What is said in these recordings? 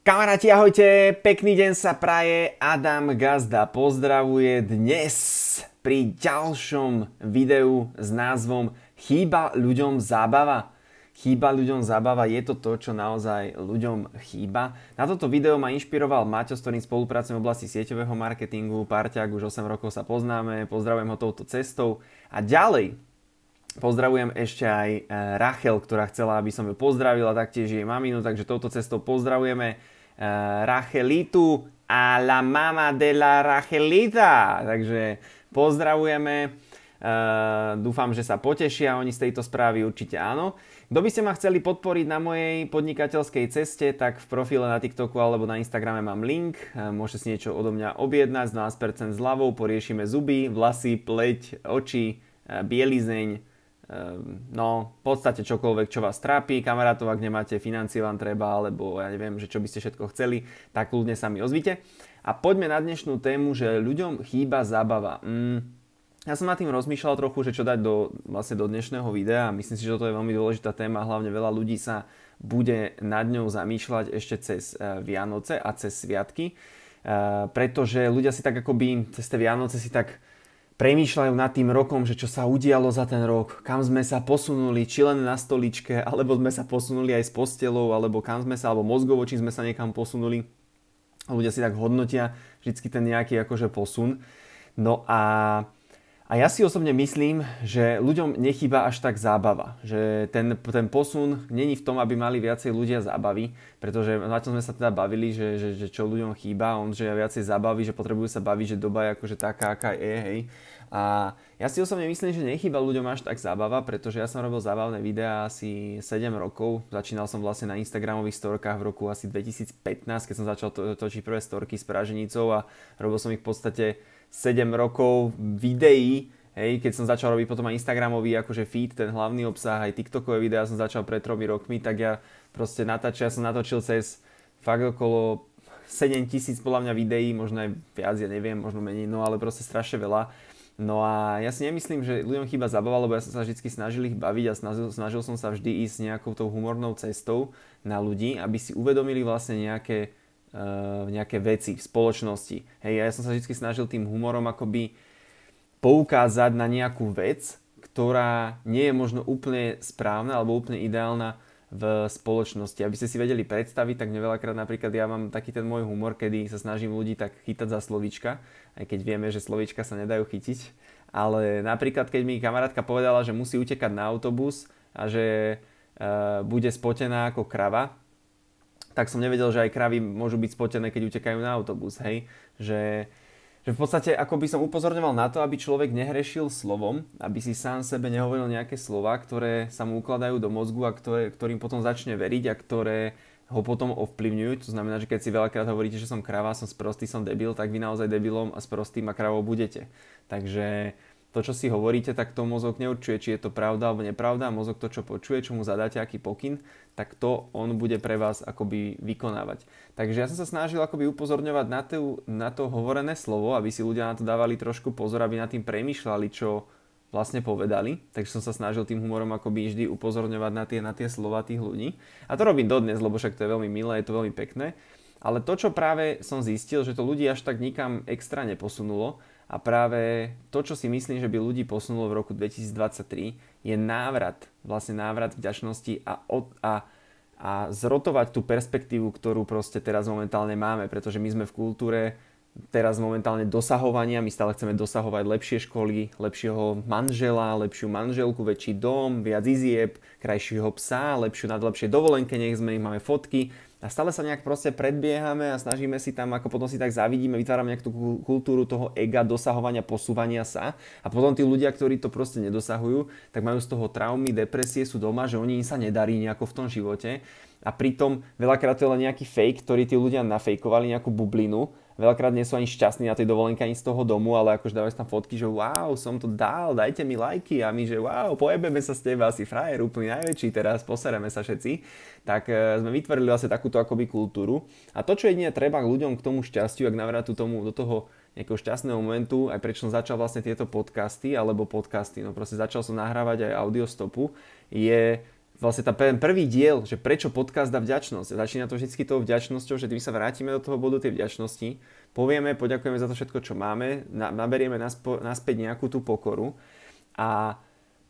Kamaráti, ahojte, pekný deň sa praje, Adam Gazda pozdravuje dnes pri ďalšom videu s názvom Chýba ľuďom zábava. Chýba ľuďom zábava, je to to, čo naozaj ľuďom chýba. Na toto video ma inšpiroval Maťo, s ktorým spolupracujem v oblasti sieťového marketingu, Parťák, už 8 rokov sa poznáme, pozdravujem ho touto cestou. A ďalej, Pozdravujem ešte aj e, Rachel, ktorá chcela, aby som ju pozdravila, taktiež jej maminu, takže touto cestou pozdravujeme e, Rachelitu a la mama de la Rachelita. Takže pozdravujeme, e, dúfam, že sa potešia oni z tejto správy, určite áno. Kto by ste ma chceli podporiť na mojej podnikateľskej ceste, tak v profile na TikToku alebo na Instagrame mám link. Môžete si niečo odo mňa objednať s 12% zľavou, poriešime zuby, vlasy, pleť, oči, bielizeň, no, v podstate čokoľvek, čo vás trápi, kamarátov, ak nemáte financie vám treba, alebo ja neviem, že čo by ste všetko chceli, tak kľudne sa mi ozvite. A poďme na dnešnú tému, že ľuďom chýba zábava. Mm, ja som nad tým rozmýšľal trochu, že čo dať do, vlastne do dnešného videa. Myslím si, že toto je veľmi dôležitá téma, hlavne veľa ľudí sa bude nad ňou zamýšľať ešte cez e, Vianoce a cez Sviatky, e, pretože ľudia si tak akoby cez tie Vianoce si tak premýšľajú nad tým rokom, že čo sa udialo za ten rok, kam sme sa posunuli, či len na stoličke, alebo sme sa posunuli aj s postelou, alebo kam sme sa, alebo mozgovo, či sme sa niekam posunuli. Ľudia si tak hodnotia vždycky ten nejaký akože posun. No a a ja si osobne myslím, že ľuďom nechýba až tak zábava. Že ten, ten posun není v tom, aby mali viacej ľudia zábavy, pretože na tom sme sa teda bavili, že, že, že čo ľuďom chýba, on že viacej zábavy, že potrebujú sa baviť, že doba je akože taká, aká je, hej. A ja si osobne myslím, že nechýba ľuďom až tak zábava, pretože ja som robil zábavné videá asi 7 rokov. Začínal som vlastne na Instagramových storkách v roku asi 2015, keď som začal to, točiť prvé storky s praženicou a robil som ich v podstate 7 rokov videí, hej, keď som začal robiť potom aj Instagramový akože feed, ten hlavný obsah, aj TikTokové videá som začal pred tromi rokmi, tak ja proste natáčal, ja som natočil cez fakt okolo 7 tisíc podľa mňa videí, možno aj viac, ja neviem, možno menej, no ale proste strašne veľa. No a ja si nemyslím, že ľuďom chýba zabava, lebo ja som sa vždy snažil ich baviť a snažil, snažil som sa vždy ísť nejakou tou humornou cestou na ľudí, aby si uvedomili vlastne nejaké nejaké veci v spoločnosti. Hej, ja som sa vždy snažil tým humorom akoby poukázať na nejakú vec, ktorá nie je možno úplne správna alebo úplne ideálna v spoločnosti. Aby ste si vedeli predstaviť, tak veľakrát napríklad ja mám taký ten môj humor, kedy sa snažím ľudí tak chytať za slovíčka, aj keď vieme, že slovíčka sa nedajú chytiť. Ale napríklad, keď mi kamarátka povedala, že musí utekať na autobus a že uh, bude spotená ako krava, tak som nevedel, že aj kravy môžu byť spotené, keď utekajú na autobus, hej. Že, že v podstate ako by som upozorňoval na to, aby človek nehrešil slovom, aby si sám sebe nehovoril nejaké slova, ktoré sa mu ukladajú do mozgu a ktoré, ktorým potom začne veriť a ktoré ho potom ovplyvňujú. To znamená, že keď si veľakrát hovoríte, že som krava, som sprostý, som debil, tak vy naozaj debilom a sprostým a kravou budete. Takže to, čo si hovoríte, tak to mozog neurčuje, či je to pravda alebo nepravda. Mozog to, čo počuje, čo mu zadáte, aký pokyn, tak to on bude pre vás akoby vykonávať. Takže ja som sa snažil akoby upozorňovať na to, na to hovorené slovo, aby si ľudia na to dávali trošku pozor, aby nad tým premýšľali, čo vlastne povedali. Takže som sa snažil tým humorom akoby vždy upozorňovať na tie, na tie slova tých ľudí. A to robím dodnes, lebo však to je veľmi milé, je to veľmi pekné. Ale to, čo práve som zistil, že to ľudí až tak nikam extra neposunulo, a práve to, čo si myslím, že by ľudí posunulo v roku 2023, je návrat, vlastne návrat vďačnosti a, od, a, a zrotovať tú perspektívu, ktorú proste teraz momentálne máme, pretože my sme v kultúre teraz momentálne dosahovania, my stále chceme dosahovať lepšie školy, lepšieho manžela, lepšiu manželku, väčší dom, viac izieb, krajšieho psa, lepšiu nadlepšie dovolenke, nech sme, máme fotky, a stále sa nejak proste predbiehame a snažíme si tam, ako potom si tak zavidíme, vytvárame nejakú tú kultúru toho ega, dosahovania, posúvania sa. A potom tí ľudia, ktorí to proste nedosahujú, tak majú z toho traumy, depresie, sú doma, že oni im sa nedarí nejako v tom živote. A pritom veľakrát to je len nejaký fake, ktorý tí ľudia nafejkovali, nejakú bublinu veľakrát nie sú ani šťastní na tej dovolenke ani z toho domu, ale akože dávajú tam fotky, že wow, som to dal, dajte mi lajky a my, že wow, pojebeme sa s teba, asi frajer, úplný najväčší, teraz posereme sa všetci. Tak e, sme vytvorili vlastne takúto akoby kultúru. A to, čo jedine treba ľuďom k tomu šťastiu, ak navratu tomu, do toho nejakého šťastného momentu, aj prečo som začal vlastne tieto podcasty, alebo podcasty, no proste začal som nahrávať aj audiostopu, je vlastne tá prvý diel, že prečo podcast a vďačnosť. Začína to vždy tou vďačnosťou, že my sa vrátime do toho bodu tej vďačnosti, povieme, poďakujeme za to všetko, čo máme, naberieme naspäť nejakú tú pokoru a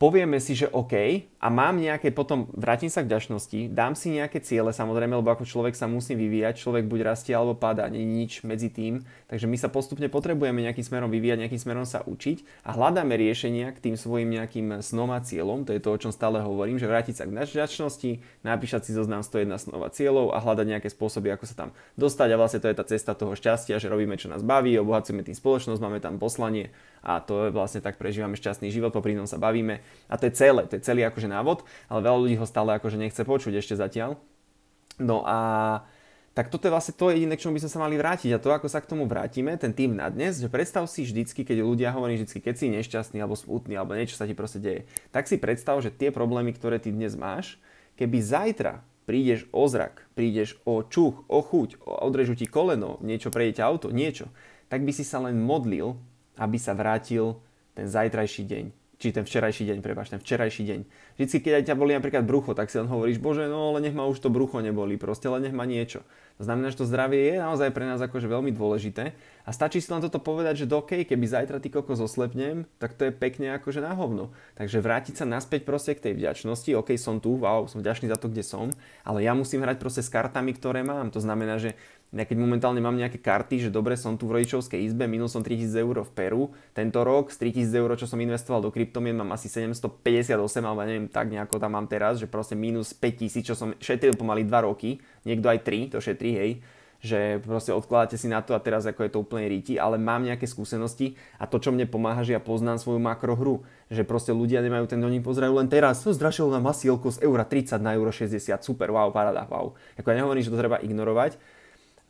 povieme si, že OK a mám nejaké, potom vrátim sa k ďačnosti, dám si nejaké ciele samozrejme, lebo ako človek sa musí vyvíjať, človek buď rastie alebo padá, nie nič medzi tým, takže my sa postupne potrebujeme nejakým smerom vyvíjať, nejakým smerom sa učiť a hľadáme riešenia k tým svojim nejakým snom a cieľom, to je to, o čom stále hovorím, že vrátiť sa k ďačnosti, napísať si zoznam 101 snov a cieľov a hľadať nejaké spôsoby, ako sa tam dostať. A vlastne to je tá cesta toho šťastia, že robíme, čo nás baví, obohacujeme tým spoločnosť, máme tam poslanie a to je vlastne tak prežívame šťastný život, popri tom sa bavíme a to je celé, to je celý akože návod, ale veľa ľudí ho stále akože nechce počuť ešte zatiaľ. No a tak toto je vlastne to jediné, k čomu by sme sa mali vrátiť. A to, ako sa k tomu vrátime, ten tým na dnes, že predstav si vždycky, keď ľudia hovorí vždycky, keď si nešťastný alebo smutný alebo niečo sa ti proste deje, tak si predstav, že tie problémy, ktoré ty dnes máš, keby zajtra prídeš o zrak, prídeš o čuch, o chuť, odrežu ti koleno, niečo prejde auto, niečo, tak by si sa len modlil, aby sa vrátil ten zajtrajší deň. Či ten včerajší deň, prepáč, ten včerajší deň. Vždycky, keď aj ťa boli napríklad brucho, tak si len hovoríš, bože, no ale nech ma už to brucho neboli, proste len nech ma niečo. To znamená, že to zdravie je naozaj pre nás akože veľmi dôležité a stačí si len toto povedať, že do OK, keby zajtra ty kokos oslepnem, tak to je pekne akože na hovno. Takže vrátiť sa naspäť proste k tej vďačnosti, OK, som tu, wow, som vďačný za to, kde som, ale ja musím hrať proste s kartami, ktoré mám. To znamená, že ja keď momentálne mám nejaké karty, že dobre som tu v rodičovskej izbe, minul som 3000 eur v Peru, tento rok z 3000 eur, čo som investoval do kryptomien, mám asi 758, alebo neviem, tak nejako tam mám teraz, že proste minus 5000, čo som šetril pomaly 2 roky, niekto aj 3, to šetrí, hej, že proste odkladáte si na to a teraz ako je to úplne ríti, ale mám nejaké skúsenosti a to, čo mne pomáha, že ja poznám svoju makrohru, že proste ľudia nemajú ten, oni pozerajú len teraz, to zdrašilo na masielko z eura 30 na euro 60, super, wow, parada, wow. Ako ja nehovorím, že to treba ignorovať,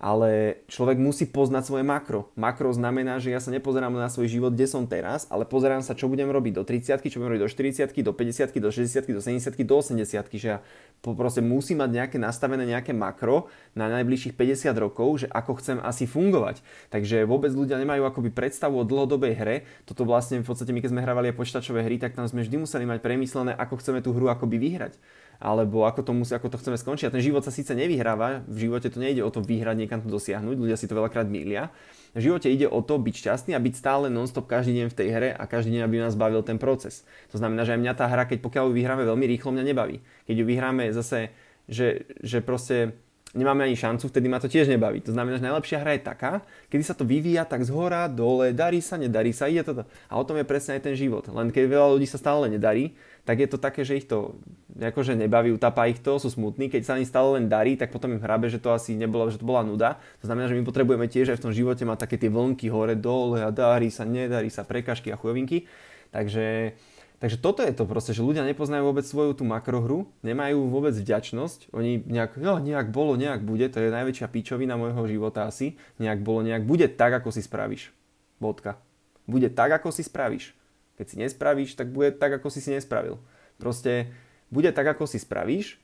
ale človek musí poznať svoje makro. Makro znamená, že ja sa nepozerám na svoj život, kde som teraz, ale pozerám sa, čo budem robiť do 30 čo budem robiť do 40 do 50 do 60 do 70 do 80 že ja proste musím mať nejaké nastavené nejaké makro na najbližších 50 rokov, že ako chcem asi fungovať. Takže vôbec ľudia nemajú akoby predstavu o dlhodobej hre. Toto vlastne v podstate my keď sme hrávali počítačové hry, tak tam sme vždy museli mať premyslené, ako chceme tú hru akoby vyhrať alebo ako to, musí, ako to chceme skončiť. A ten život sa síce nevyhráva, v živote to nejde o to vyhrať, niekam to dosiahnuť, ľudia si to veľakrát milia. V živote ide o to byť šťastný a byť stále non-stop každý deň v tej hre a každý deň, aby nás bavil ten proces. To znamená, že aj mňa tá hra, keď pokiaľ ju vyhráme veľmi rýchlo, mňa nebaví. Keď ju vyhráme zase, že, že proste nemáme ani šancu, vtedy ma to tiež nebaví. To znamená, že najlepšia hra je taká, kedy sa to vyvíja tak z dole, darí sa, nedarí sa, ide toto. A o tom je presne aj ten život. Len keď veľa ľudí sa stále nedarí, tak je to také, že ich to akože nebaví, utapá ich to, sú smutní. Keď sa im stále len darí, tak potom im hrabe, že to asi nebolo, že to bola nuda. To znamená, že my potrebujeme tiež aj v tom živote mať také tie vlnky hore, dole a darí sa, nedarí sa, prekažky a chujovinky. Takže Takže toto je to proste, že ľudia nepoznajú vôbec svoju tú makrohru, nemajú vôbec vďačnosť, oni nejak, no nejak bolo, nejak bude, to je najväčšia pičovina môjho života asi, nejak bolo, nejak bude tak, ako si spravíš. Bodka. Bude tak, ako si spravíš. Keď si nespravíš, tak bude tak, ako si si nespravil. Proste bude tak, ako si spravíš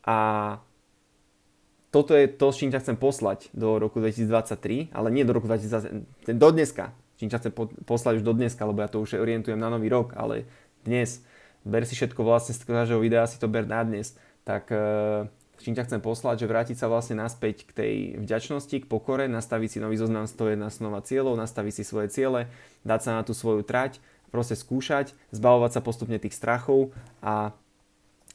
a toto je to, s čím ťa chcem poslať do roku 2023, ale nie do roku 2023, do dneska. Čím ťa chcem poslať už do dneska, lebo ja to už orientujem na nový rok, ale dnes, ber si všetko vlastne z každého videa, si to ber na dnes, tak uh, čím ťa chcem poslať, že vrátiť sa vlastne naspäť k tej vďačnosti, k pokore, nastaviť si nový zoznam 101 snova cieľov, nastaviť si svoje ciele, dať sa na tú svoju trať, proste skúšať, zbavovať sa postupne tých strachov a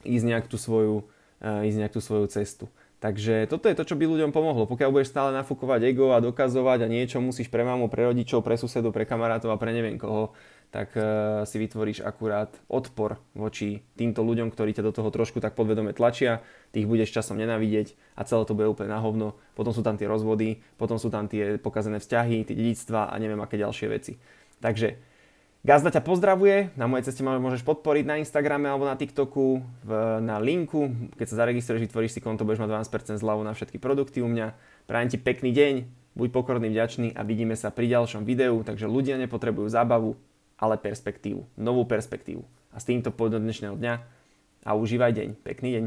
ísť nejak tú svoju, uh, ísť nejak tú svoju cestu. Takže toto je to, čo by ľuďom pomohlo. Pokiaľ budeš stále nafúkovať ego a dokazovať a niečo musíš pre mamu, pre rodičov, pre susedov, pre kamarátov a pre neviem koho, tak uh, si vytvoríš akurát odpor voči týmto ľuďom, ktorí ťa do toho trošku tak podvedome tlačia, tých budeš časom nenavidieť a celé to bude úplne na hovno. Potom sú tam tie rozvody, potom sú tam tie pokazené vzťahy, tie dedictva a neviem aké ďalšie veci. Takže Gazda ťa pozdravuje, na mojej ceste ma môžeš podporiť na Instagrame alebo na TikToku, v, na linku. Keď sa zaregistruješ, vytvoríš si konto, budeš mať 12% zľavu na všetky produkty u mňa. Prajem ti pekný deň, buď pokorný, vďačný a vidíme sa pri ďalšom videu. Takže ľudia nepotrebujú zábavu, ale perspektívu, novú perspektívu. A s týmto pôjdu dnešného dňa a užívaj deň. Pekný deň.